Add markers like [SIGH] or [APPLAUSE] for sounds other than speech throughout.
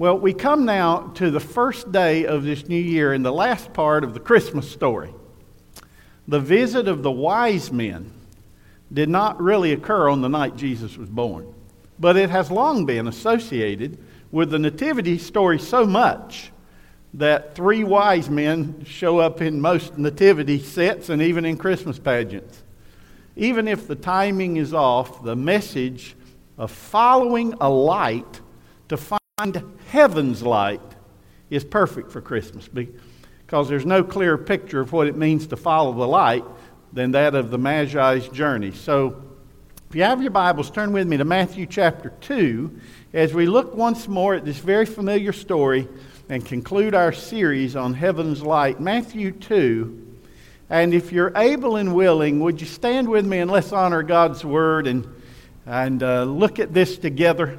Well, we come now to the first day of this new year and the last part of the Christmas story. The visit of the wise men did not really occur on the night Jesus was born, but it has long been associated with the nativity story so much that three wise men show up in most nativity sets and even in Christmas pageants. Even if the timing is off, the message of following a light to find heaven's light is perfect for Christmas because there's no clearer picture of what it means to follow the light than that of the Magi's journey. So, if you have your Bibles, turn with me to Matthew chapter 2 as we look once more at this very familiar story and conclude our series on heaven's light. Matthew 2. And if you're able and willing, would you stand with me and let's honor God's word and, and uh, look at this together?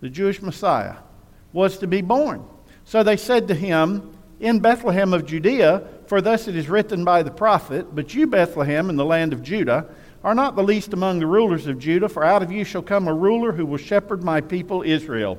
the Jewish Messiah, was to be born. So they said to him, In Bethlehem of Judea, for thus it is written by the prophet, But you, Bethlehem, in the land of Judah, are not the least among the rulers of Judah, for out of you shall come a ruler who will shepherd my people Israel.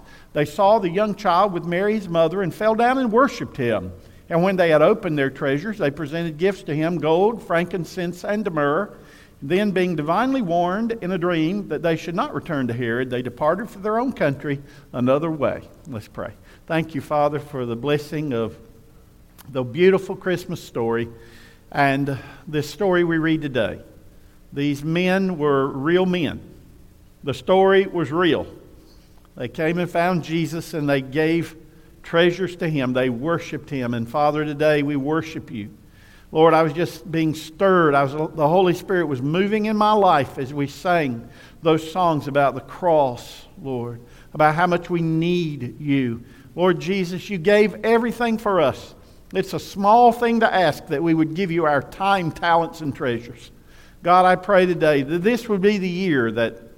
they saw the young child with Mary his mother and fell down and worshipped him. And when they had opened their treasures, they presented gifts to him gold, frankincense, and myrrh. Then, being divinely warned in a dream that they should not return to Herod, they departed for their own country another way. Let's pray. Thank you, Father, for the blessing of the beautiful Christmas story and this story we read today. These men were real men, the story was real. They came and found Jesus and they gave treasures to him. They worshiped him. And Father, today we worship you. Lord, I was just being stirred. I was, the Holy Spirit was moving in my life as we sang those songs about the cross, Lord, about how much we need you. Lord Jesus, you gave everything for us. It's a small thing to ask that we would give you our time, talents, and treasures. God, I pray today that this would be the year that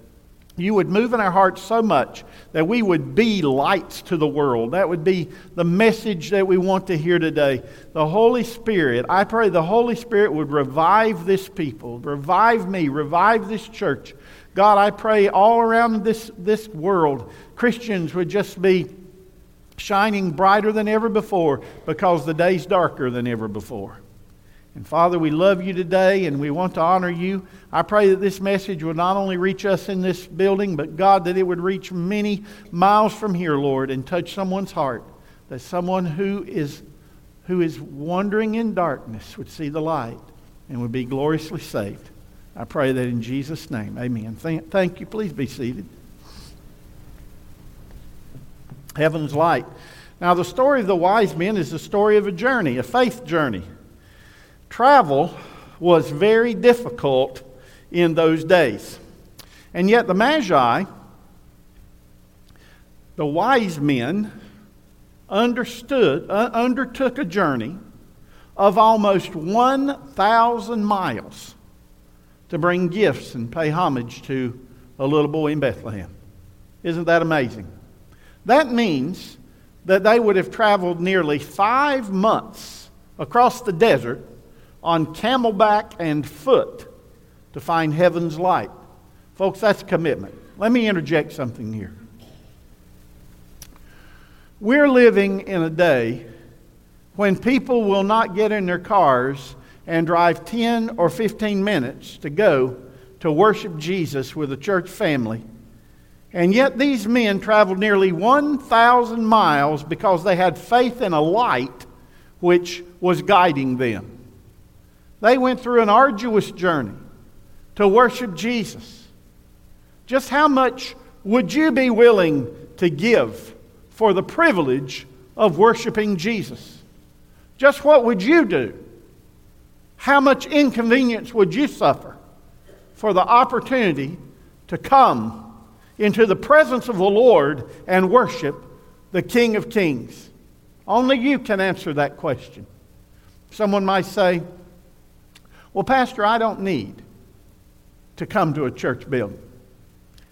you would move in our hearts so much that we would be lights to the world. That would be the message that we want to hear today. The Holy Spirit, I pray the Holy Spirit would revive this people, revive me, revive this church. God, I pray all around this, this world, Christians would just be shining brighter than ever before because the day's darker than ever before. And Father, we love you today and we want to honor you. I pray that this message will not only reach us in this building, but God, that it would reach many miles from here, Lord, and touch someone's heart. That someone who is, who is wandering in darkness would see the light and would be gloriously saved. I pray that in Jesus' name. Amen. Thank, thank you. Please be seated. Heaven's light. Now, the story of the wise men is the story of a journey, a faith journey. Travel was very difficult in those days. And yet, the Magi, the wise men, understood, uh, undertook a journey of almost 1,000 miles to bring gifts and pay homage to a little boy in Bethlehem. Isn't that amazing? That means that they would have traveled nearly five months across the desert on camelback and foot to find heaven's light. Folks, that's commitment. Let me interject something here. We're living in a day when people will not get in their cars and drive 10 or 15 minutes to go to worship Jesus with a church family And yet these men traveled nearly 1,000 miles because they had faith in a light which was guiding them. They went through an arduous journey to worship Jesus. Just how much would you be willing to give for the privilege of worshiping Jesus? Just what would you do? How much inconvenience would you suffer for the opportunity to come into the presence of the Lord and worship the King of Kings? Only you can answer that question. Someone might say, Well, Pastor, I don't need to come to a church building.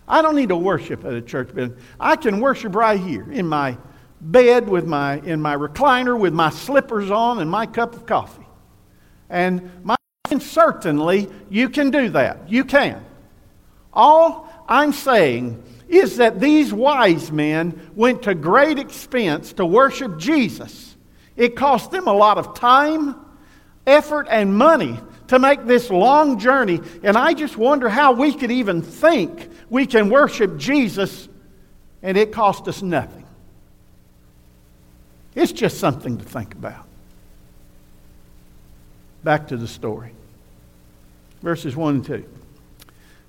I don't need to worship at a church building. I can worship right here in my bed with my in my recliner with my slippers on and my cup of coffee. And my certainly you can do that. You can. All I'm saying is that these wise men went to great expense to worship Jesus. It cost them a lot of time, effort, and money to make this long journey. And I just wonder how we could even think we can worship Jesus and it cost us nothing. It's just something to think about. Back to the story. Verses 1 and 2.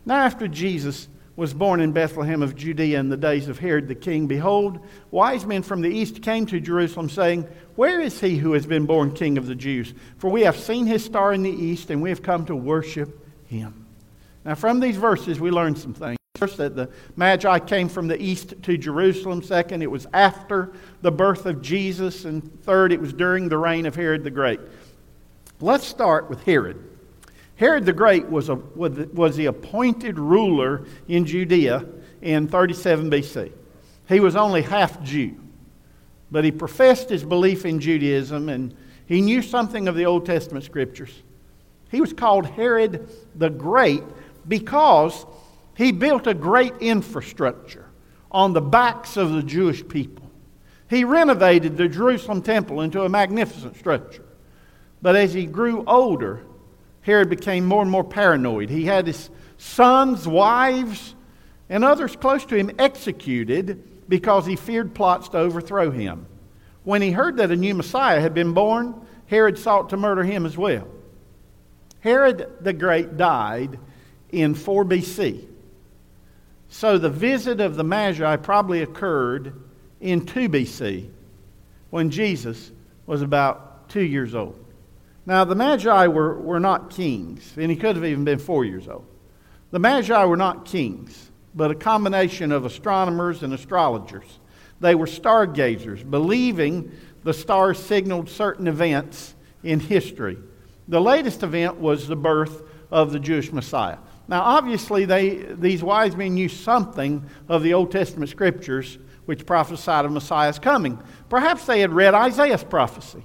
Now, after Jesus was born in Bethlehem of Judea in the days of Herod the king, behold, wise men from the east came to Jerusalem, saying, Where is he who has been born king of the Jews? For we have seen his star in the east, and we have come to worship him. Now, from these verses, we learn some things. First, that the Magi came from the east to Jerusalem. Second, it was after the birth of Jesus. And third, it was during the reign of Herod the Great. Let's start with Herod. Herod the Great was, a, was the appointed ruler in Judea in 37 BC. He was only half Jew, but he professed his belief in Judaism and he knew something of the Old Testament scriptures. He was called Herod the Great because he built a great infrastructure on the backs of the Jewish people. He renovated the Jerusalem temple into a magnificent structure. But as he grew older, Herod became more and more paranoid. He had his sons, wives, and others close to him executed because he feared plots to overthrow him. When he heard that a new Messiah had been born, Herod sought to murder him as well. Herod the Great died in 4 BC. So the visit of the Magi probably occurred in 2 BC when Jesus was about two years old. Now, the Magi were, were not kings, and he could have even been four years old. The Magi were not kings, but a combination of astronomers and astrologers. They were stargazers, believing the stars signaled certain events in history. The latest event was the birth of the Jewish Messiah. Now, obviously, they, these wise men knew something of the Old Testament scriptures which prophesied of Messiah's coming. Perhaps they had read Isaiah's prophecy.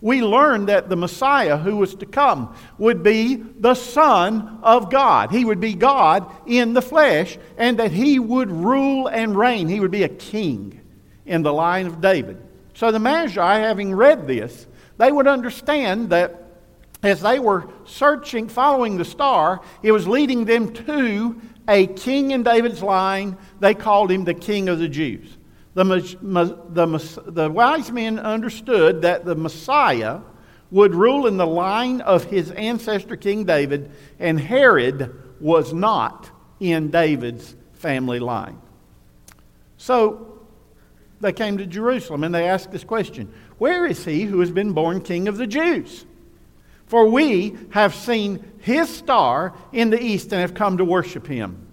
we learn that the Messiah who was to come would be the Son of God. He would be God in the flesh, and that he would rule and reign. He would be a king in the line of David. So the Magi, having read this, they would understand that as they were searching, following the star, it was leading them to a king in David's line. They called him the King of the Jews. The, the, the wise men understood that the Messiah would rule in the line of his ancestor, King David, and Herod was not in David's family line. So they came to Jerusalem and they asked this question Where is he who has been born King of the Jews? For we have seen his star in the east and have come to worship him.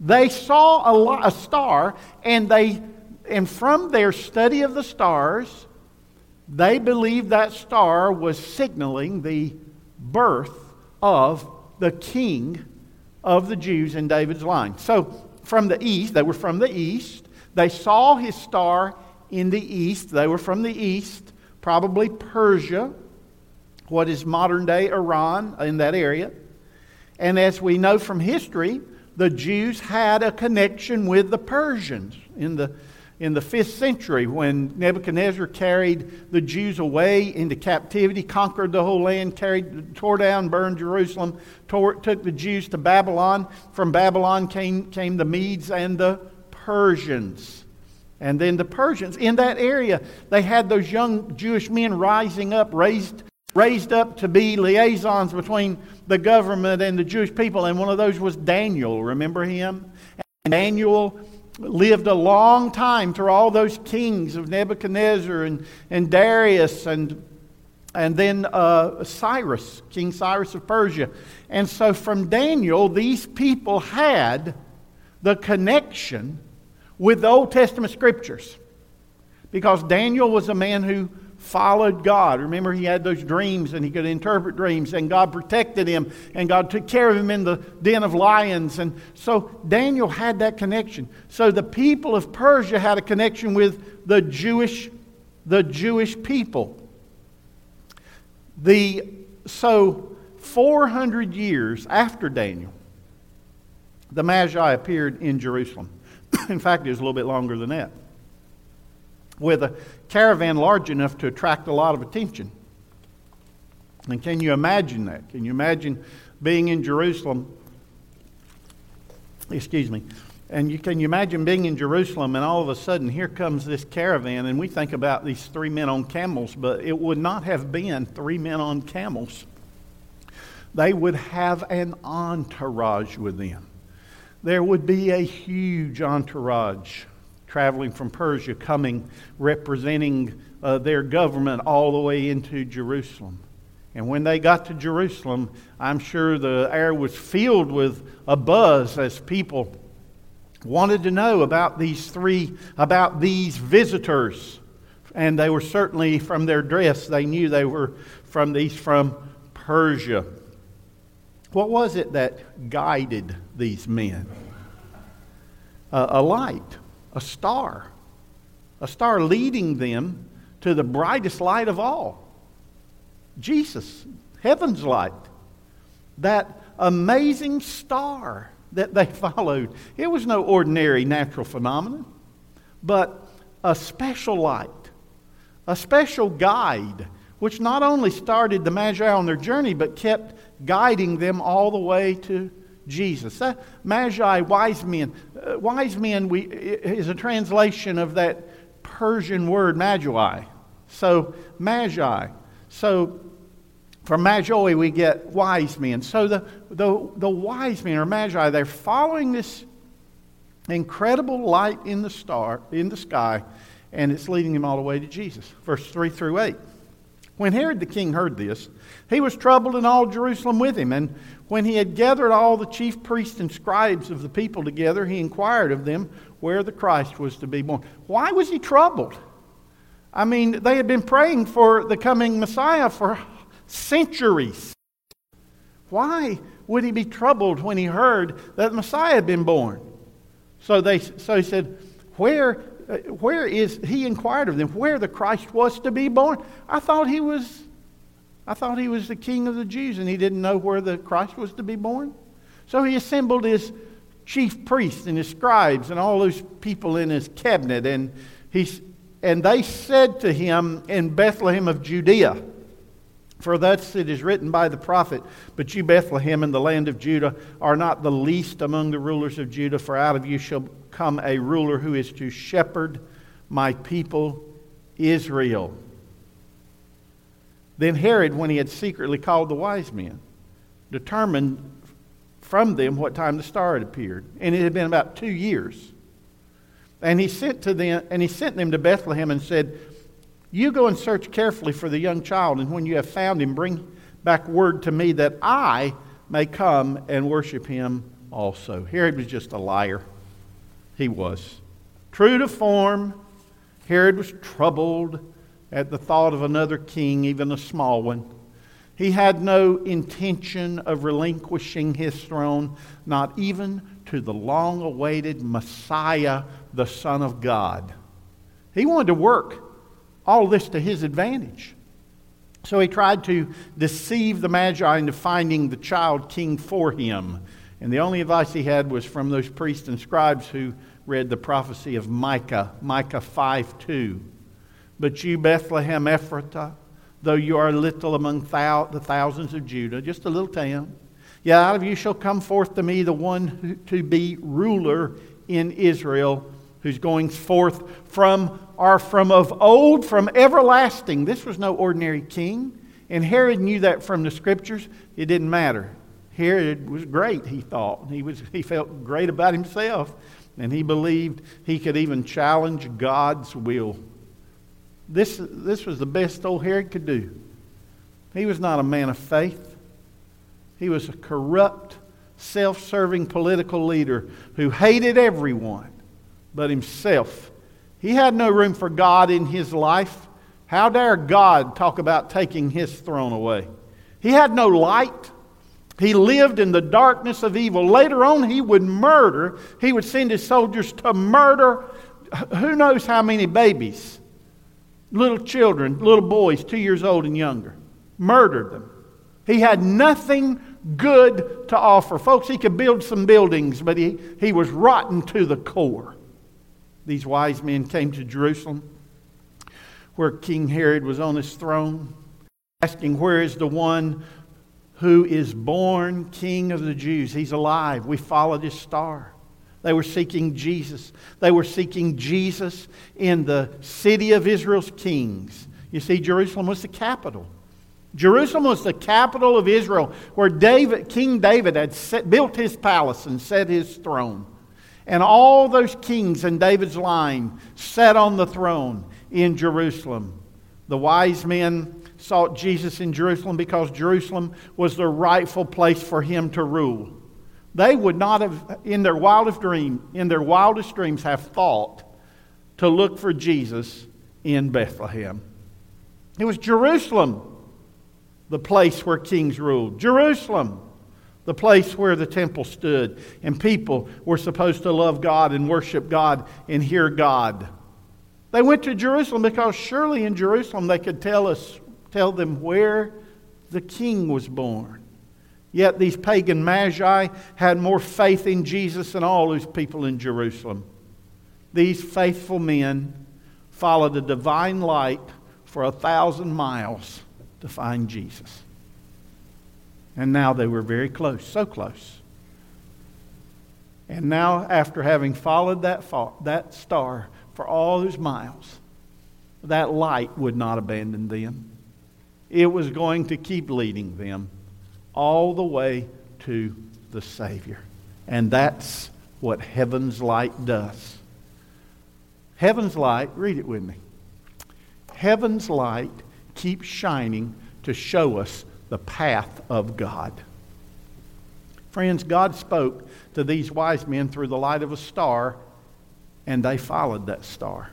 They saw a, a star and they and from their study of the stars, they believed that star was signaling the birth of the king of the Jews in David's line. So, from the east, they were from the east. They saw his star in the east. They were from the east, probably Persia, what is modern day Iran, in that area. And as we know from history, the Jews had a connection with the Persians in the in the fifth century when Nebuchadnezzar carried the Jews away into captivity, conquered the whole land, carried, tore down, burned Jerusalem, tore, took the Jews to Babylon. From Babylon came, came the Medes and the Persians. And then the Persians, in that area, they had those young Jewish men rising up, raised, raised up to be liaisons between the government and the Jewish people. And one of those was Daniel. Remember him? And Daniel lived a long time through all those kings of Nebuchadnezzar and, and Darius and, and then uh, Cyrus, King Cyrus of Persia. And so from Daniel, these people had the connection with the Old Testament scriptures because Daniel was a man who followed God. Remember, he had those dreams and he could interpret dreams, and God protected him, and God took care of him in the den of lions. And so Daniel had that connection. So the people of Persia had a connection with the Jewish, the Jewish people. The, so 400 years after Daniel, the Magi appeared in Jerusalem. [COUGHS] in fact, it was a little bit longer than that with a caravan large enough to attract a lot of attention. And can you imagine that? Can you imagine being in Jerusalem? Excuse me. And you can you imagine being in Jerusalem and all of a sudden here comes this caravan and we think about these three men on camels, but it would not have been three men on camels. They would have an entourage with them. There would be a huge entourage traveling from Persia, coming representing uh, their government all the way into Jerusalem. And when they got to Jerusalem, I'm sure the air was filled with a buzz as people wanted to know about these three, about these visitors. And they were certainly from their dress, they knew they were from these from Persia. What was it that guided these men? Uh, a light a star, a star leading them to the brightest light of all Jesus, heaven's light. That amazing star that they [LAUGHS] followed. It was no ordinary natural phenomenon, but a special light, a special guide, which not only started the Magi on their journey, but kept guiding them all the way to Jesus. That magi, wise men. Uh, wise men we, is a translation of that Persian word magi. So, magi. So, from magi, we get wise men. So, the, the, the wise men or magi, they're following this incredible light in the star, in the sky, and it's leading them all the way to Jesus. Verse 3 through 8. When Herod the king heard this, he was troubled in all Jerusalem with him. And when he had gathered all the chief priests and scribes of the people together, he inquired of them where the Christ was to be born. Why was he troubled? I mean, they had been praying for the coming Messiah for centuries. Why would he be troubled when he heard that the Messiah had been born? So, they, so he said, where, uh, where is, he inquired of them, where the Christ was to be born. I thought he was I thought he was the king of the Jews and he didn't know where the Christ was to be born. So he assembled his chief priests and his scribes and all those people in his cabinet and he and they said to him in Bethlehem of Judea for thus it is written by the prophet but you Bethlehem in the land of Judah are not the least among the rulers of Judah for out of you shall come a ruler who is to shepherd my people Israel then Herod, when he had secretly called the wise men, determined from them what time the star had appeared. And it had been about two years. And he sent to them and he sent them to Bethlehem and said, You go and search carefully for the young child, and when you have found him, bring back word to me that I may come and worship him also. Herod was just a liar. He was. True to form, Herod was troubled at the thought of another king, even a small one. He had no intention of relinquishing his throne, not even to the long awaited Messiah, the Son of God. He wanted to work all this to his advantage. So he tried to deceive the Magi into finding the child king for him. And the only advice he had was from those priests and scribes who read the prophecy of Micah, Micah 5 2. But you, Bethlehem Ephratah, though you are little among thou- the thousands of Judah, just a little town, yet out of you shall come forth to me the one who, to be ruler in Israel, who's going forth from are from of old, from everlasting. This was no ordinary king. And Herod knew that from the scriptures. It didn't matter. Herod was great, he thought. He, was, he felt great about himself. And he believed he could even challenge God's will. This, this was the best old Herod could do. He was not a man of faith. He was a corrupt, self serving political leader who hated everyone but himself. He had no room for God in his life. How dare God talk about taking his throne away? He had no light. He lived in the darkness of evil. Later on, he would murder. He would send his soldiers to murder who knows how many babies, little children, little boys, two years old and younger. Murdered them. He had nothing good to offer. Folks, he could build some buildings, but he, he was rotten to the core these wise men came to Jerusalem, where King Herod was on his throne, asking, Where is the one who is born King of the Jews? He's alive. We followed his star. They were seeking Jesus. They were seeking Jesus in the city of Israel's kings. You see, Jerusalem was the capital. Jerusalem was the capital of Israel, where David, King David had set, built his palace and set his throne. And all those kings in David's line sat on the throne in Jerusalem. The wise men sought Jesus in Jerusalem because Jerusalem was the rightful place for him to rule. They would not have, in their wildest dream, in their wildest dreams, have thought to look for Jesus in Bethlehem. It was Jerusalem, the place where kings ruled. Jerusalem, the place where the temple stood, and people were supposed to love God and worship God and hear God. They went to Jerusalem because surely in Jerusalem they could tell us, tell them where the king was born. Yet these pagan magi had more faith in Jesus than all those people in Jerusalem. These faithful men followed the divine light for a thousand miles to find Jesus. And now they were very close, so close. And now, after having followed that, that star for all those miles, that light would not abandon them. It was going to keep leading them all the way to the Savior. And that's what heaven's light does. Heaven's light, read it with me. Heaven's light keeps shining to show us the path of God. Friends, God spoke to these wise men through the light of a star, and they followed that star.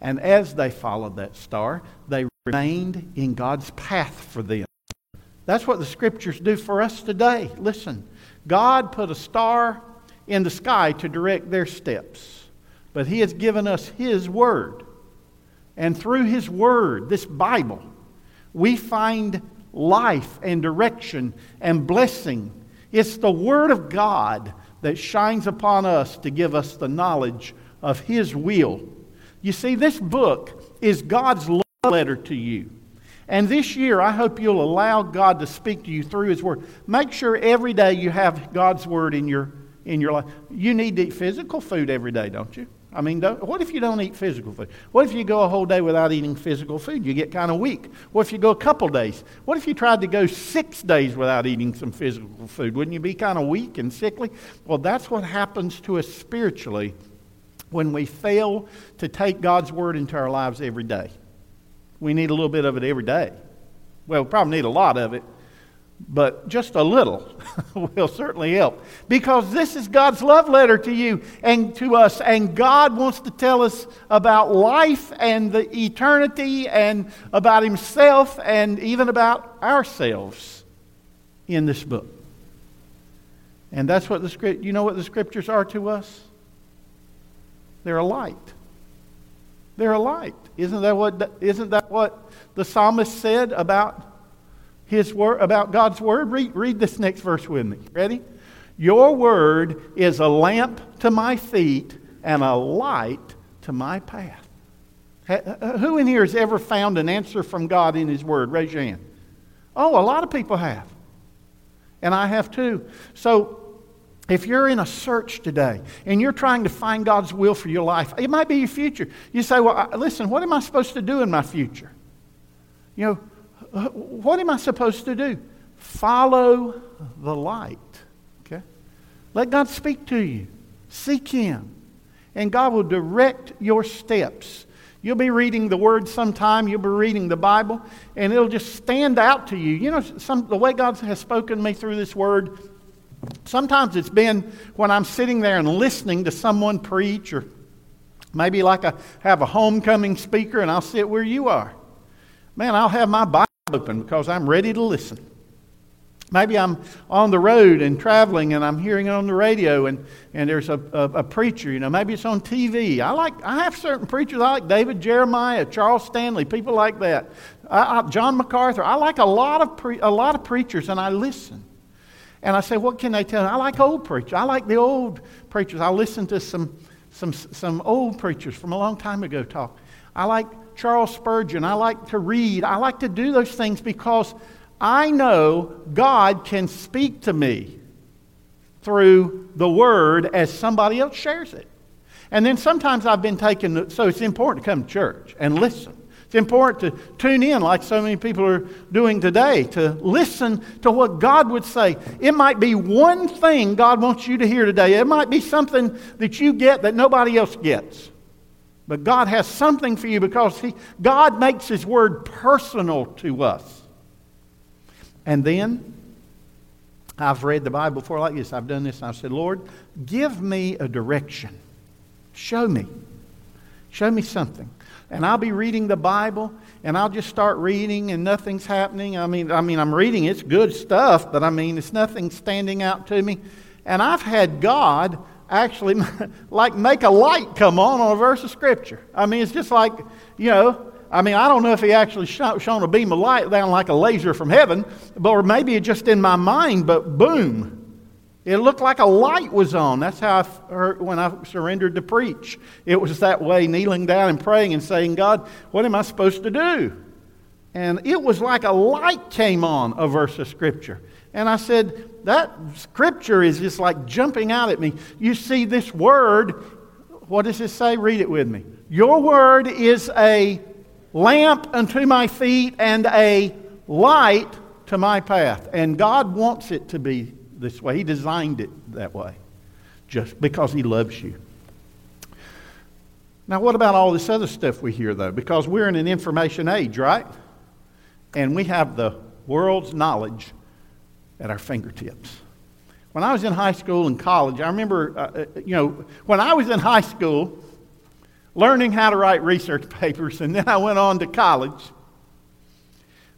And as they followed that star, they remained in God's path for them. That's what the scriptures do for us today. Listen, God put a star in the sky to direct their steps, but He has given us His Word. And through His Word, this Bible, we find life and direction and blessing. It's the Word of God that shines upon us to give us the knowledge of His will. You see, this book is God's love letter to you. And this year, I hope you'll allow God to speak to you through His Word. Make sure every day you have God's Word in your, in your life. You need to eat physical food every day, don't you? I mean, what if you don't eat physical food? What if you go a whole day without eating physical food? You get kind of weak. What if you go a couple days? What if you tried to go six days without eating some physical food? Wouldn't you be kind of weak and sickly? Well, that's what happens to us spiritually when we fail to take God's word into our lives every day. We need a little bit of it every day. Well, we probably need a lot of it, but just a little [LAUGHS] will certainly help. Because this is God's love letter to you and to us, and God wants to tell us about life and the eternity and about Himself and even about ourselves in this book. And that's what the script, you know what the scriptures are to us? They're a light. They're a light. Isn't that what, isn't that what the psalmist said about his word, about God's word? Read, read this next verse with me. Ready? Your word is a lamp to my feet and a light to my path. Uh, uh, who in here has ever found an answer from God in His Word? Raise your hand. Oh, a lot of people have. And I have too. So if you're in a search today and you're trying to find God's will for your life, it might be your future. You say, Well, listen, what am I supposed to do in my future? You know, what am I supposed to do? Follow the light. Okay? Let God speak to you. Seek Him. And God will direct your steps. You'll be reading the Word sometime, you'll be reading the Bible, and it'll just stand out to you. You know, some, the way God has spoken to me through this Word Sometimes it's been when I'm sitting there and listening to someone preach, or maybe like I have a homecoming speaker and I'll sit where you are. Man, I'll have my Bible open because I'm ready to listen. Maybe I'm on the road and traveling and I'm hearing it on the radio and, and there's a, a, a, preacher, you know, maybe it's on TV. I like, I have certain preachers, I like David Jeremiah, Charles Stanley, people like that. I, I, John MacArthur. I like a lot of, pre, a lot of preachers and I listen. And I say, what can they tell? I like old preachers. I like the old preachers. I listen to some, some, some old preachers from a long time ago talk. I like Charles Spurgeon. I like to read. I like to do those things because I know God can speak to me through the Word as somebody else shares it. And then sometimes I've been taken, so it's important to come to church and listen. It's important to tune in, like so many people are doing today, to listen to what God would say. It might be one thing God wants you to hear today, it might be something that you get that nobody else gets. But God has something for you because he, God makes His Word personal to us. And then, I've read the Bible before like this. I've done this. And I've said, Lord, give me a direction. Show me. Show me something and I'll be reading the Bible and I'll just start reading and nothing's happening. I mean, I mean, I'm reading, it's good stuff, but I mean, it's nothing standing out to me. And I've had God actually [LAUGHS] like make a light come on on a verse of Scripture. I mean, it's just like, you know, I mean, I don't know if he actually shone a beam of light down like a laser from heaven, but or maybe it's just in my mind, but boom, it looked like a light was on. That's how I heard when I surrendered to preach. It was that way, kneeling down and praying and saying, God, what am I supposed to do? And it was like a light came on a verse of Scripture. And I said, That Scripture is just like jumping out at me. You see, this word, what does it say? Read it with me. Your word is a lamp unto my feet and a light to my path. And God wants it to be this way. He designed it that way just because He loves you. Now, what about all this other stuff we hear, though? Because we're in an information age, right? And we have the world's knowledge at our fingertips. When I was in high school and college, I remember, uh, uh you know, when I was in high school, learning how to write research [LAUGHS] papers, and then I went on to college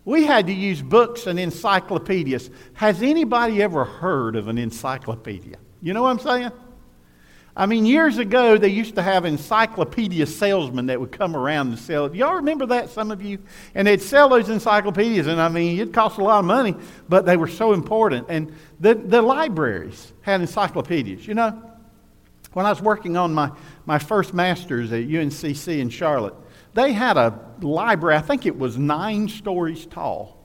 we had to use books and encyclopedias. Has anybody ever heard of an encyclopedia? You know what I'm saying? I mean, years ago, they used to have encyclopedia salesmen that would come around and sell. Y'all remember that, some of you? And they'd sell those encyclopedias, and I mean, it cost a lot of money, but they were so important. And the, the libraries had encyclopedias. You know, when I was working on my, my first master's at UNCC in Charlotte, they had a library, I think it was nine stories tall.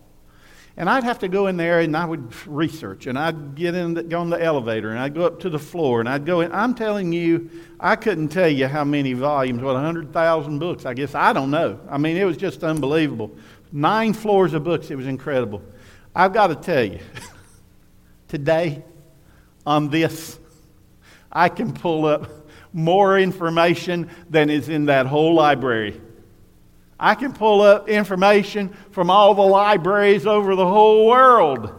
And I'd have to go in there and I would research and I'd get in, the, go on the elevator and I'd go up to the floor and I'd go in. I'm telling you, I couldn't tell you how many volumes, what, 100,000 books, I guess. I don't know. I mean, it was just unbelievable. Nine floors of books, it was incredible. I've got to tell you, [LAUGHS] today on this, I can pull up more information than is in that whole library. I can pull up information from all the libraries over the whole world.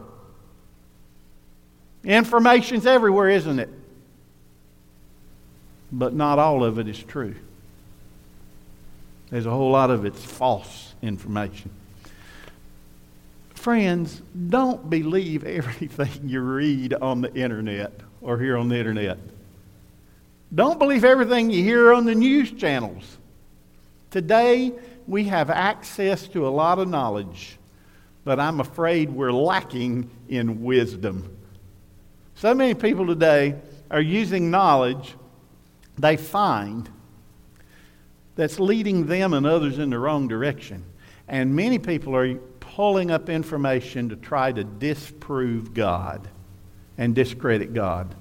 Information's everywhere, isn't it? But not all of it is true. There's a whole lot of it's false information. Friends, don't believe everything [LAUGHS] you read on the internet or hear on the internet. Don't believe everything you hear on the news channels. Today, we have access to a lot of knowledge, but I'm afraid we're lacking in wisdom. So many people today are using knowledge they find that's leading them and others in the wrong direction. And many people are pulling up information to try to disprove God and discredit God.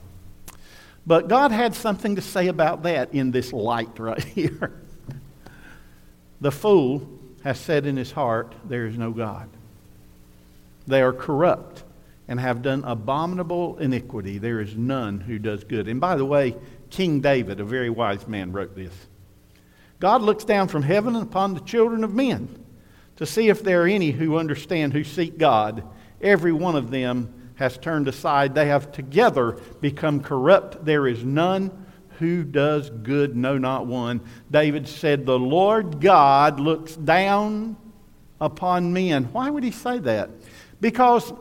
But God had something to say about that in this light [LAUGHS] right here. The fool has said in his heart, There is no God. They are corrupt and have done abominable iniquity. There is none who does good. And by the way, King David, a very wise man, wrote this. God looks down from heaven upon the children of men to see if there are any who understand, who seek God. Every one of them has turned aside. They have together become corrupt. There is none who does good, no, not one. David said, The Lord God looks down upon men. Why would he say that? Because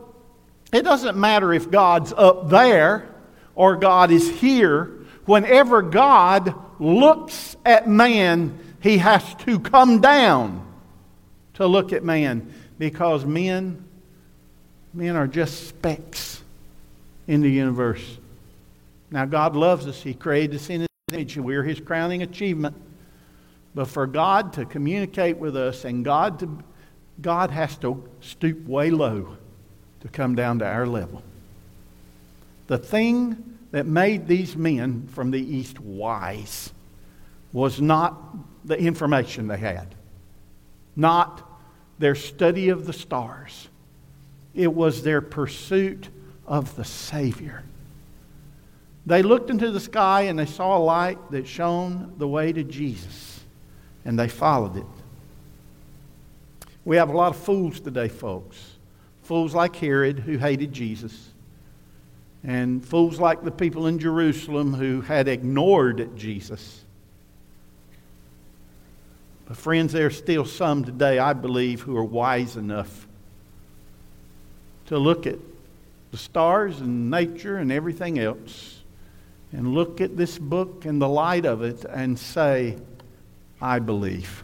it doesn't matter if God's up there or God is here. Whenever God looks at man, he has to come down to look at man because men Men are just specks in the universe. Now, God loves us. He created us in His image. and We're His crowning achievement. But for God to communicate with us and God to God has to stoop way low to come down to our level. The thing that made these men from the East wise was not the information they had, not their study of the stars, it was their pursuit of the Savior. They looked into the sky and they saw a light that shone the way to Jesus, and they followed it. We have a lot of fools today, folks. Fools like Herod, who hated Jesus, and fools like the people in Jerusalem who had ignored Jesus. But, friends, there are still some today, I believe, who are wise enough to look at the stars and nature and everything else and look at this book in the light of it and say, I believe.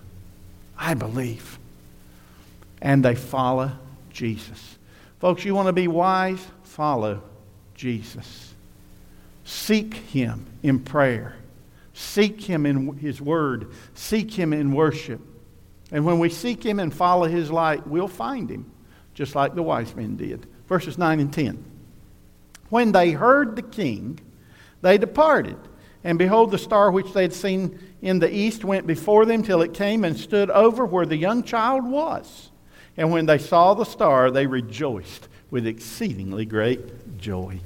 I believe. And they follow Jesus. Folks, you want to be wise? Follow Jesus. Seek Him in prayer. Seek Him in His Word. Seek Him in worship. And when we seek Him and follow His light, we'll find Him just like the wise men did. Verses 9 and 10. When they heard the king, they departed. And behold, the star which they had seen in the east went before them till it came and stood over where the young child was. And when they saw the star, they rejoiced with exceedingly great joy.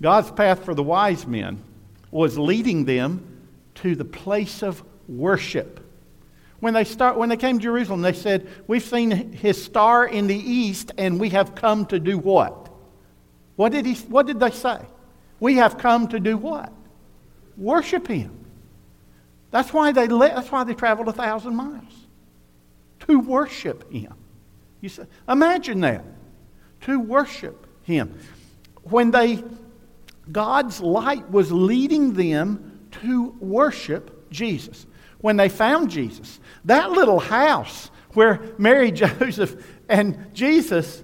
God's path for the wise men was leading them to the place of worship. When they, start, when they came to Jerusalem, they said, We've seen his star in the east, and we have come to do what? What did, he, what did they say? We have come to do what? Worship him. That's why they, that's why they traveled a thousand miles. To worship him. You say, imagine that. To worship him. When they, God's light was leading them to worship Jesus when they found Jesus. That little house where Mary, [LAUGHS] Joseph, and Jesus,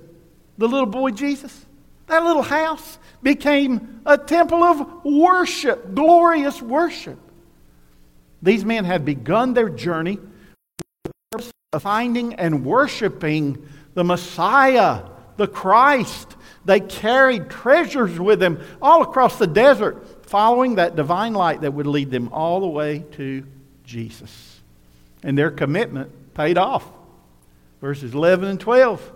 the little boy Jesus, that little house became a temple of worship, glorious worship. These men had begun their journey of finding and worshiping the Messiah, the Christ. They carried treasures with them all across the desert, following that divine light that would lead them all the way to Jesus. And their commitment paid off. Verses 11 and 12.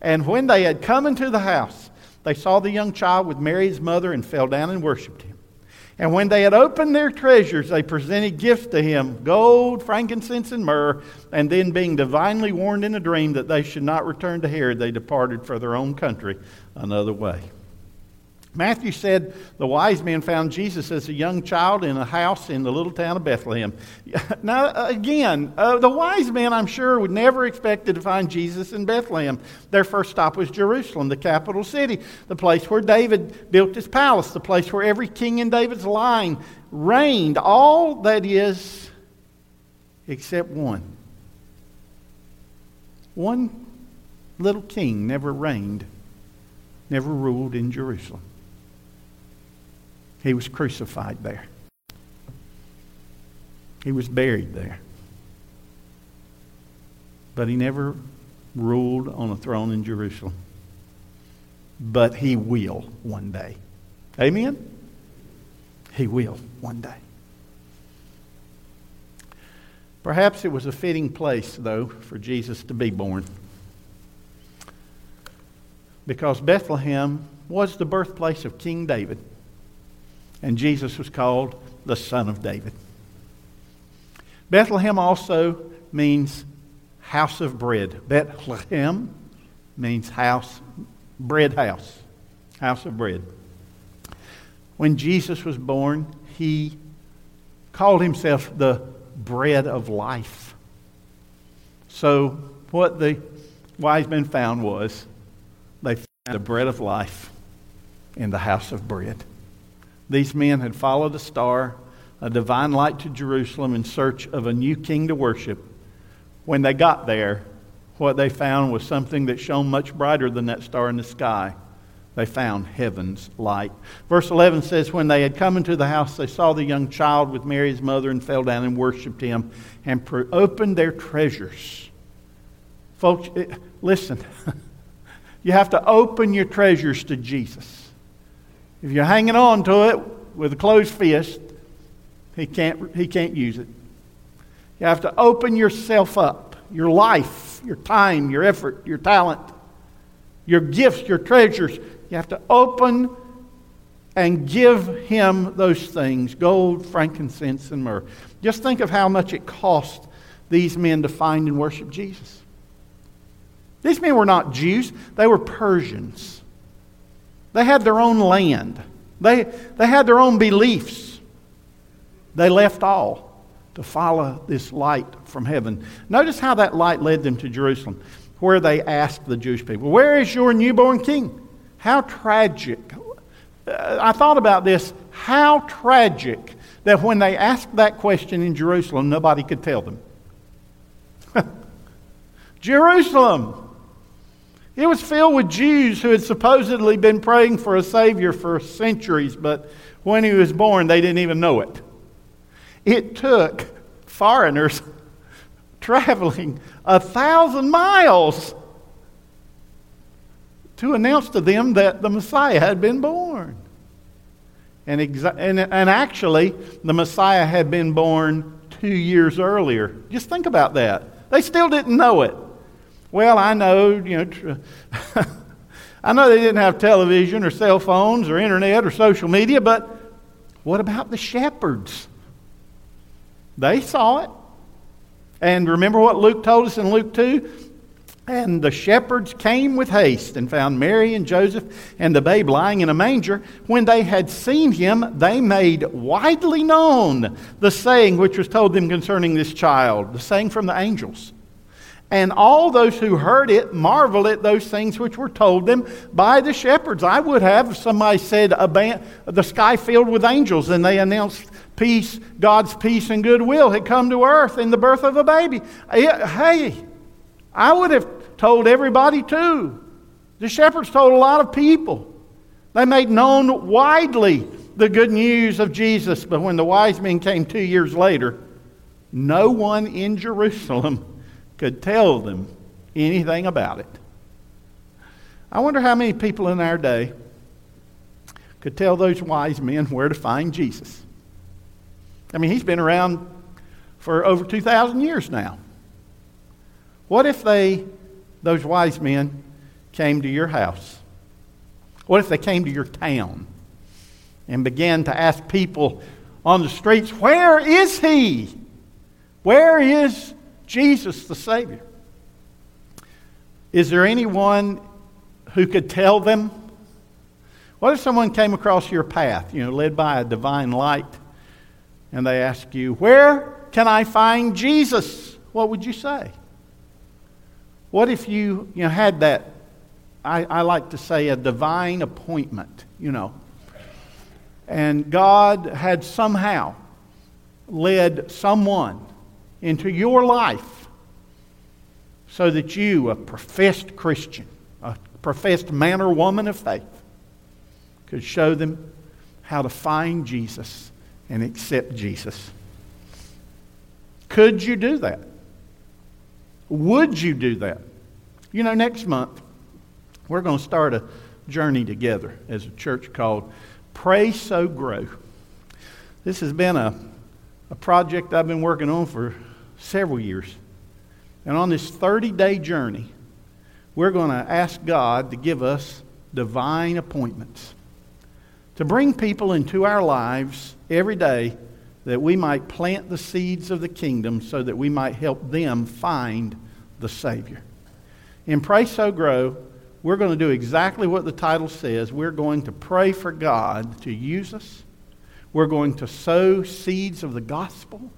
And when they had come into the house, they saw the young child with Mary's mother and fell down and worshipped him. And when they had opened their treasures, they presented gifts to him gold, frankincense, and myrrh. And then, being divinely warned in a dream that they should not return to Herod, they departed for their own country another way. Matthew said the wise men found Jesus as a young child in a house in the little town of Bethlehem. [LAUGHS] Now, again, uh, the wise men, I'm sure, would never expected to find Jesus in Bethlehem. Their first stop was Jerusalem, the capital city, the place where David built his palace, the place where every king in David's line reigned. All that is, except one. One little king never reigned, never ruled in Jerusalem. He was crucified there. He was buried there. But he never ruled on a throne in Jerusalem. But he will one day. Amen? He will one day. Perhaps it was a fitting place, though, for Jesus to be born. Because Bethlehem was the birthplace of King David and Jesus was called the Son of David. Bethlehem also means house of bread. Bethlehem means house, bread house, house of bread. When Jesus was born, he called himself the bread of life. So, what the wise men found was they found the bread of life in the house of bread. These men had followed a star, a divine light to Jerusalem in search of a new king to worship. When they got there, what they found was something that shone much brighter than that star in the sky. They found heaven's light. Verse 11 says, When they had come into the house, they saw the young child with Mary's mother, and fell down and worshiped him and opened their treasures. Folks, it, listen, [LAUGHS] you have to open your treasures to Jesus. If you're hanging on to it with a closed fist, he can't, he can't use it. You have to open yourself up, your life, your time, your effort, your talent, your gifts, your treasures. You have to open and give him those things gold, frankincense, and myrrh. Just think of how much it cost these men to find and worship Jesus. These men were not Jews, they were Persians. They had their own land, they, they had their own beliefs. They left all to follow this light from heaven. Notice how that light led them to Jerusalem, where they asked the Jewish people, Where is your newborn king? How tragic. Uh, I thought about this. How tragic that when they asked that question in Jerusalem, nobody could tell them. [LAUGHS] Jerusalem. It was filled with Jews who had supposedly been praying for a Savior for centuries, but when he was born, they didn't even know it. It took foreigners [LAUGHS] traveling a thousand miles to announce to them that the Messiah had been born. And, exa- and, and actually, the Messiah had been born two years earlier. Just think about that. They still didn't know it. Well, I know, you know, [LAUGHS] I know they didn't have television or cell phones or internet or social media, but what about the shepherds? They saw it. And remember what Luke told us in Luke 2? And the shepherds came with haste and found Mary and Joseph and the babe lying in a manger. When they had seen him, they made widely known the saying which was told them concerning this child, the saying from the angels. And all those who heard it marveled at those things which were told them by the shepherds. I would have if somebody said the sky filled with angels and they announced peace, God's peace and goodwill had come to earth in the birth of a baby. Eh, hey, I would have told everybody too. The shepherds told a lot of people. They made known widely the good news of Jesus, but when the wise men came two years later, no one in Jerusalem could tell them anything about it. I wonder how many people in our day could tell those wise men [LAUGHS] where to find Jesus. I mean, he's been around for over 2,000 years now. What if they, those wise men, came to your house? What if they came to your town and began to ask people on the streets, Where is he? Where is Jesus the Savior. Is there anyone who could tell them What if someone came across your path, you know, led by a divine light, and they ask you, Where can I find Jesus? What would you say? What if you, you know, had that, I, I like to say, a divine appointment, you know, and God had somehow led someone into your life so that you, a professed Christian, a professed man or woman of faith, could show them how to find Jesus and accept Jesus. Could you do that? Would you do that? You know, next month, we're going to start a journey together as a church called Pray Sow Grow. This has been a, a project I've been working on for several years. And on this 30 day journey, we're going to ask God to give us divine appointments to bring people into our lives every day that we might plant the seeds of the kingdom so that we might help them find the Savior. In Pray Sow Grow, we're going to do exactly what the title says. We're going to pray for God to use us. We're going to sow seeds of the gospel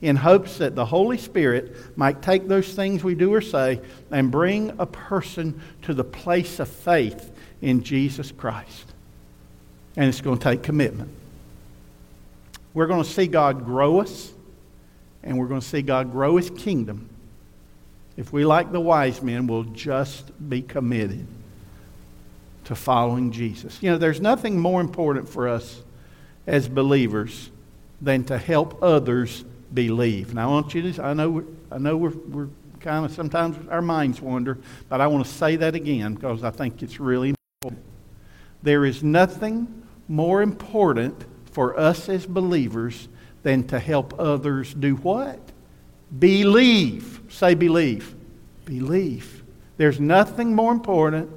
in hopes that the Holy Spirit might take those things we do or say and bring a person to the place of faith in Jesus Christ and it's going to take commitment. We're going to see God grow us, and we're going to see God grow His kingdom. If we, like the wise men, will just be committed to following Jesus. You know, there's nothing more important for us as believers than to help others believe. And I want you to, I know, I know we're, we're kind of, sometimes our minds wander, but I want to say that again because I think it's really important. There is nothing more important for us as believers than to help others do what? Believe. Say believe. Believe. There's nothing more important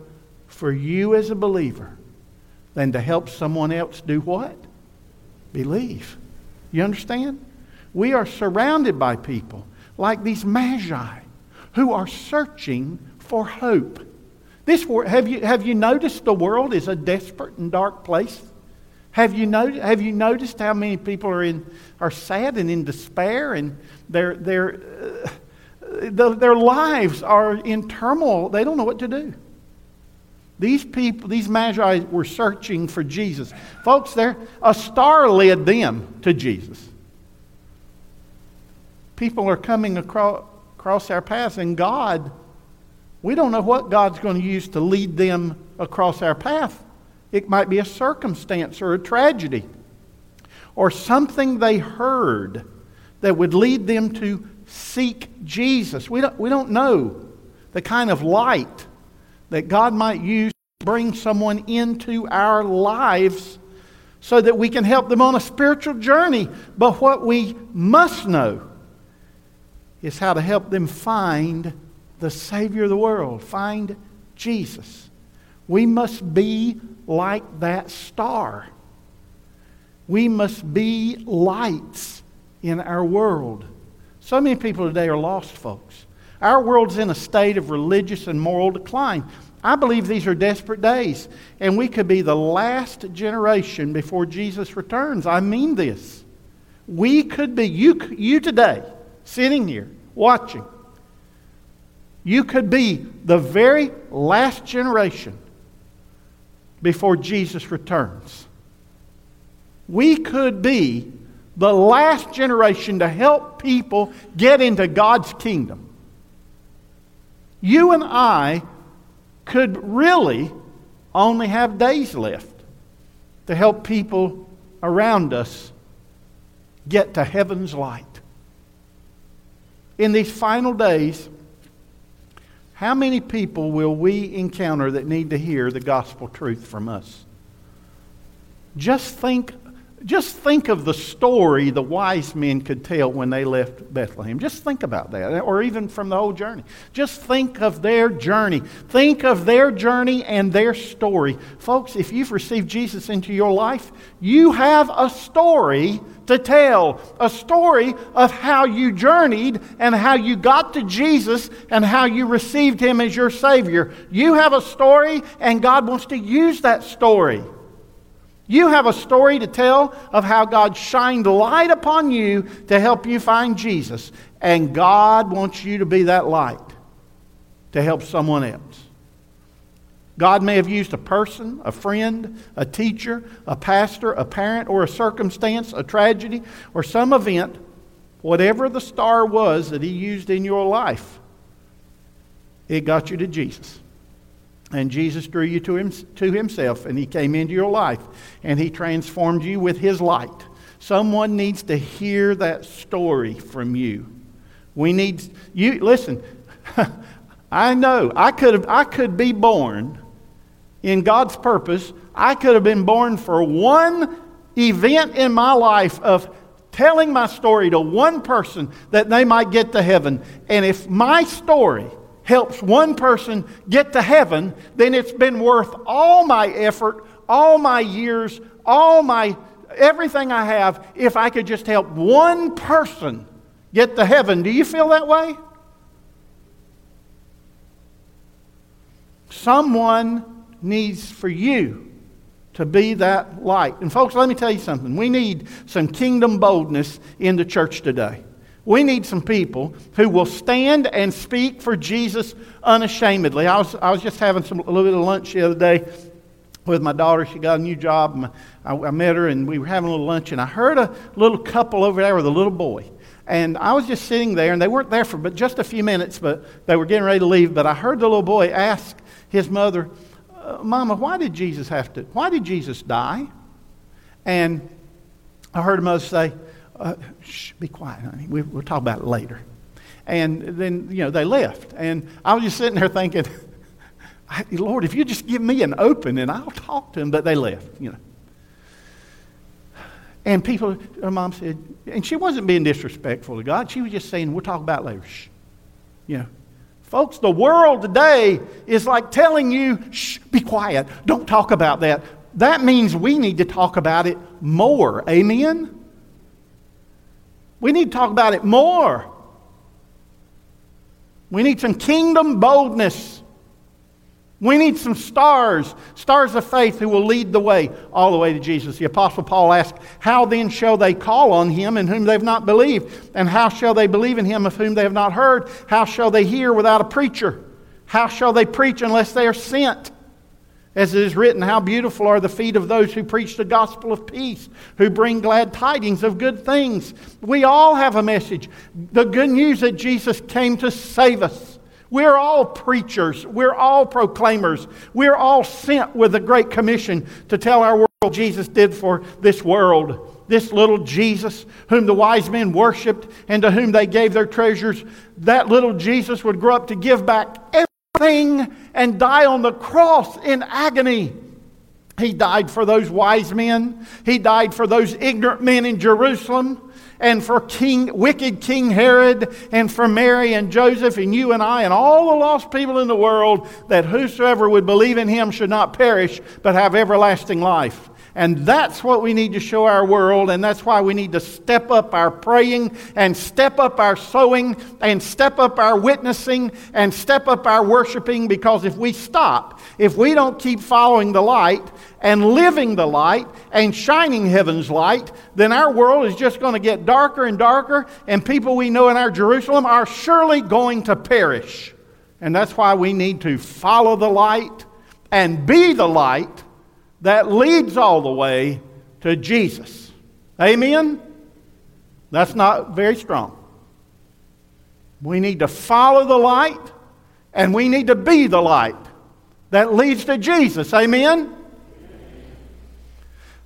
for you as a believer than to help someone else do what? Believe. You understand? We are surrounded by people like these magi who are searching for hope. This, have, you, have you noticed the world is a desperate and dark place? Have you, not, have you noticed how many people are, in, are sad and in despair and their, their, uh, the, their lives are in turmoil? They don't know what to do. These people, these magi were searching for Jesus. Folks, there, a star led them to Jesus. People are coming across, across our paths, and God, we don't know what God's going to use to lead them across our path. It might be a circumstance or a tragedy or something they heard that would lead them to seek Jesus. We don't, we don't know the kind of light that God might use to bring someone into our lives so that we can help them on a spiritual journey. But what we must know is how to help them find the Savior of the world, find Jesus. We must be like that star. We must be lights in our world. So many people today are lost, folks. Our world's in a state of religious and moral decline. I believe these are desperate days, and we could be the last generation before Jesus returns. I mean this. We could be, you, you today, sitting here, watching, you could be the very last generation before Jesus returns. We could be the last generation to help people get into God's kingdom. You and I could really only have days left to help people around us get to heaven's light. In these final days, how many people will we encounter that need to hear the gospel truth from us? Just think, just think of the story the wise men could tell when they left Bethlehem. Just think about that, or even from the whole journey. Just think of their journey. Think of their journey and their story. Folks, if you've received Jesus into your life, you have a story to tell. A story of how you journeyed and how you got to Jesus and how you received Him as your Savior. You have a story, and God wants to use that story. You have a story to tell of how God shined light upon you to help you find Jesus. And God wants you to be that light to help someone else. God may have used a person, a friend, a teacher, a pastor, a parent, or a circumstance, a tragedy, or some event, whatever the star was that He used in your life, it got you to Jesus. And Jesus drew you to, him, to himself, and he came into your life, and he transformed you with his light. Someone needs to hear that story from you. We need you listen. [LAUGHS] I know I could have, I could be born in God's purpose. I could have been born for one event in my life of telling my story to one person that they might get to heaven. And if my story helps one person get to heaven, then it's been worth all my effort, all my years, all my everything I have if I could just help one person get to heaven. Do you feel that way? Someone needs for you to be that light. And folks, let me tell you something. We need some kingdom boldness in the church today. We need some people who will stand and speak for Jesus unashamedly. I was, I was just having some, a little bit of lunch the other day with my daughter. She got a new job. I, I met her, and we were having a little lunch, and I heard a little couple over there with a little boy. And I was just sitting there, and they weren't there for but just a few minutes, but they were getting ready to leave. But I heard the little boy ask his mother, uh, Mama, why did Jesus have to, why did Jesus die? And I heard a mother say, uh, shh, be quiet, honey. We, we'll talk about it later. And then, you know, they left. And I was just sitting there thinking, [LAUGHS] Lord, if you just give me an open and I'll talk to them. But they left, you know. And people, her mom said, and she wasn't being disrespectful to God. She was just saying, we'll talk about it later. Shh. You know. Folks, the world today is like telling you, shh, be quiet. Don't talk about that. That means we need to talk about it more. Amen? We need to talk about it more. We need some kingdom boldness. We need some stars, stars of faith who will lead the way all the way to Jesus. The Apostle Paul asked, How then shall they call on him in whom they've not believed? And how shall they believe in him of whom they have not heard? How shall they hear without a preacher? How shall they preach unless they are sent? As it is written, How beautiful are the feet of those who preach the gospel of peace, who bring glad tidings of good things. We all have a message. The good news that Jesus came to save us. We're all preachers. We're all proclaimers. We're all sent with a great commission to tell our world Jesus did for this world. This little Jesus, whom the wise men worshiped and to whom they gave their treasures, that little Jesus would grow up to give back everything and die on the cross in agony. He died for those wise men. He died for those ignorant men in Jerusalem and for King, wicked King Herod and for Mary and Joseph and you and I and all the lost people in the world that whosoever would believe in him should not perish but have everlasting life. And that's what we need to show our world, and that's why we need to step up our praying and step up our sowing and step up our witnessing and step up our worshiping because if we stop, if we don't keep following the light and living the light and shining heaven's light, then our world is just going to get darker and darker, and people we know in our Jerusalem are surely going to perish. And that's why we need to follow the light and be the light that leads all the way to Jesus. Amen? That's not very strong. We need to follow the light and we need to be the light that leads to Jesus. Amen?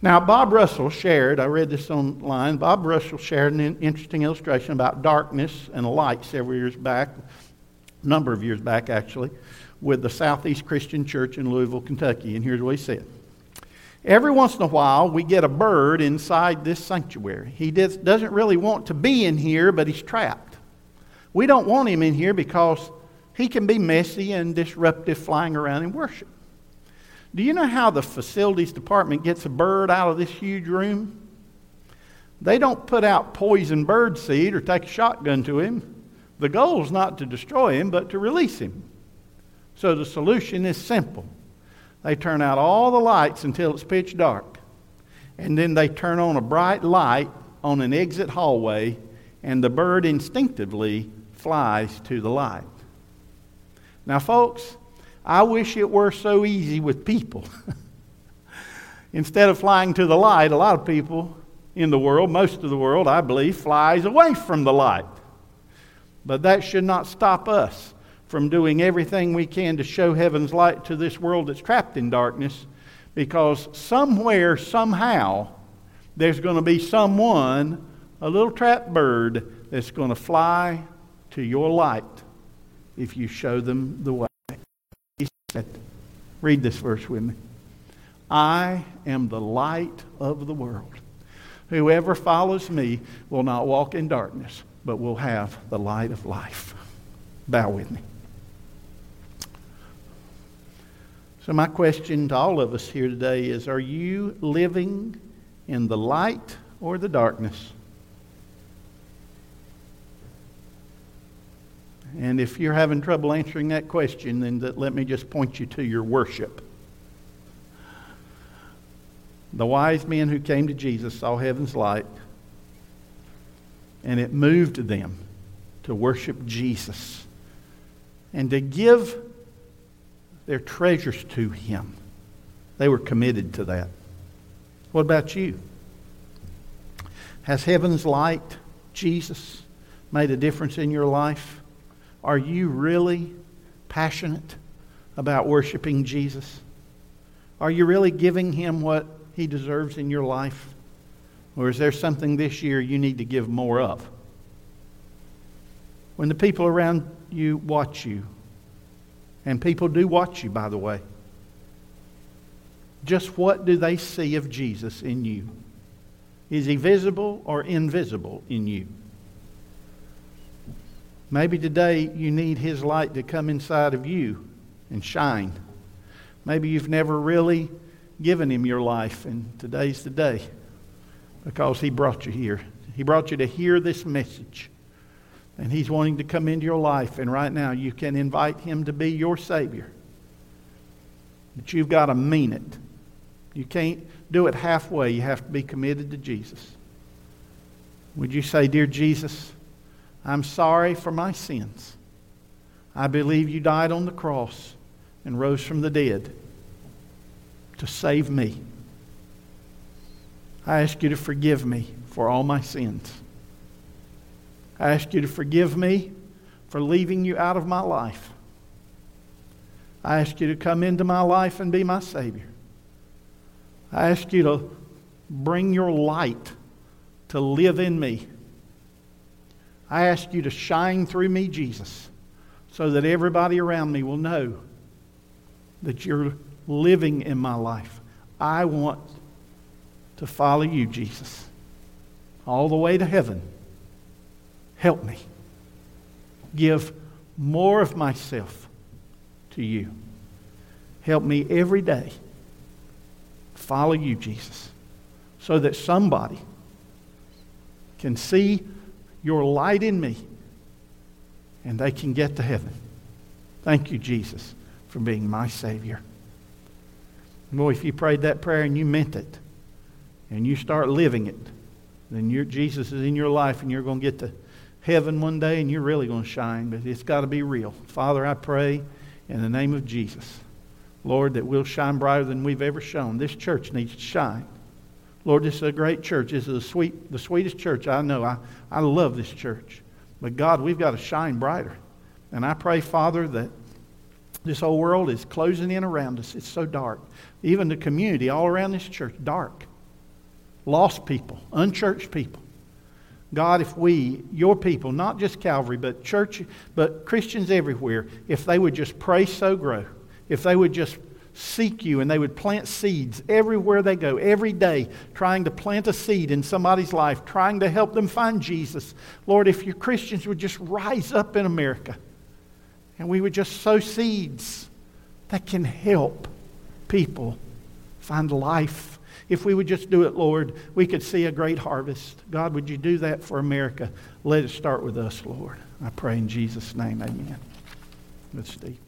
Now, Bob Russell shared, I read this online, Bob Russell shared an interesting illustration about darkness and light several years back, a number of years back actually, with the Southeast Christian Church in Louisville, Kentucky. And here's what he said Every once in a while, we get a bird inside this sanctuary. He doesn't really want to be in here, but he's trapped. We don't want him in here because he can be messy and disruptive flying around in worship. Do you know how the facilities department gets a bird out of this huge room? They don't put out poison bird seed or take a shotgun to him. The goal is not to destroy him, but to release him. So the solution is simple. They turn out all the lights until it's pitch dark. And then they turn on a bright light on an exit hallway, and the bird instinctively flies to the light. Now, folks, I wish it were so easy with people. [LAUGHS] Instead of flying to the light, a lot of people in the world, most of the world, I believe, flies away from the light. But that should not stop us from doing everything we can to show heaven's light to this world that's trapped in darkness because somewhere, somehow, there's going to be someone, a little trapped bird, that's going to fly to your light if you show them the way. Read this verse with me. I am the light of the world. Whoever follows me will not walk in darkness, but will have the light of life. Bow with me. So, my question to all of us here today is Are you living in the light or the darkness? And if you're having trouble answering that question, then let me just point you to your worship. The wise men who came to Jesus saw heaven's light, and it moved them to worship Jesus and to give their treasures to Him. They were committed to that. What about you? Has heaven's light, Jesus, made a difference in your life? Are you really passionate about worshiping Jesus? Are you really giving Him what He deserves in your life? Or is there something this year you need to give more of? When the people around you watch you, and people do watch you, by the way. Just what do they see of Jesus in you? Is he visible or invisible in you? Maybe today you need his light to come inside of you and shine. Maybe you've never really given him your life, and today's the day because he brought you here. He brought you to hear this message. And He's wanting to come into your life. And right now, you can invite Him to be your Savior. But you've got to mean it. You can't do it halfway. You have to be committed to Jesus. Would you say, Dear Jesus, I'm sorry for my sins. I believe you died on the cross and rose from the dead to save me. I ask you to forgive me for all my sins. I ask you to forgive me for leaving you out of my life. I ask you to come into my life and be my Savior. I ask you to bring your light to live in me. I ask you to shine through me, Jesus, so that everybody around me will know that you're living in my life. I want to follow you, Jesus, all the way to heaven. Help me. Give more of myself to you. Help me every day follow you, Jesus, so that somebody can see your light in me and they can get to heaven. Thank you, Jesus, for being my Savior. Boy, if you prayed that prayer and you meant it and you start living it, then Jesus is in your life and you're going to get to heaven one day and you're really going to shine, but it's got to be real. Father, I pray in the name of Jesus, Lord, that we'll shine brighter than we've ever shone. This church needs to shine. Lord, this is a great church. This is the, sweet, the sweetest church I know. I, I love this church. But God, we've got to shine brighter. And I pray, Father, that this whole world is closing in around us. It's so dark. Even the community all around this church, dark. Lost people, unchurched people. God, if we, your people, not just Calvary, but church, but Christians everywhere, if they would just pray sow grow, if they would just seek you and they would plant seeds everywhere they go, every day, trying to plant a seed in somebody's life, trying to help them find Jesus. Lord, if your Christians would just rise up in America and we would just sow seeds that can help people find life. If we would just do it, Lord, we could see a great harvest. God, would you do that for America? Let it start with us, Lord. I pray in Jesus' name, amen. Let's Steve.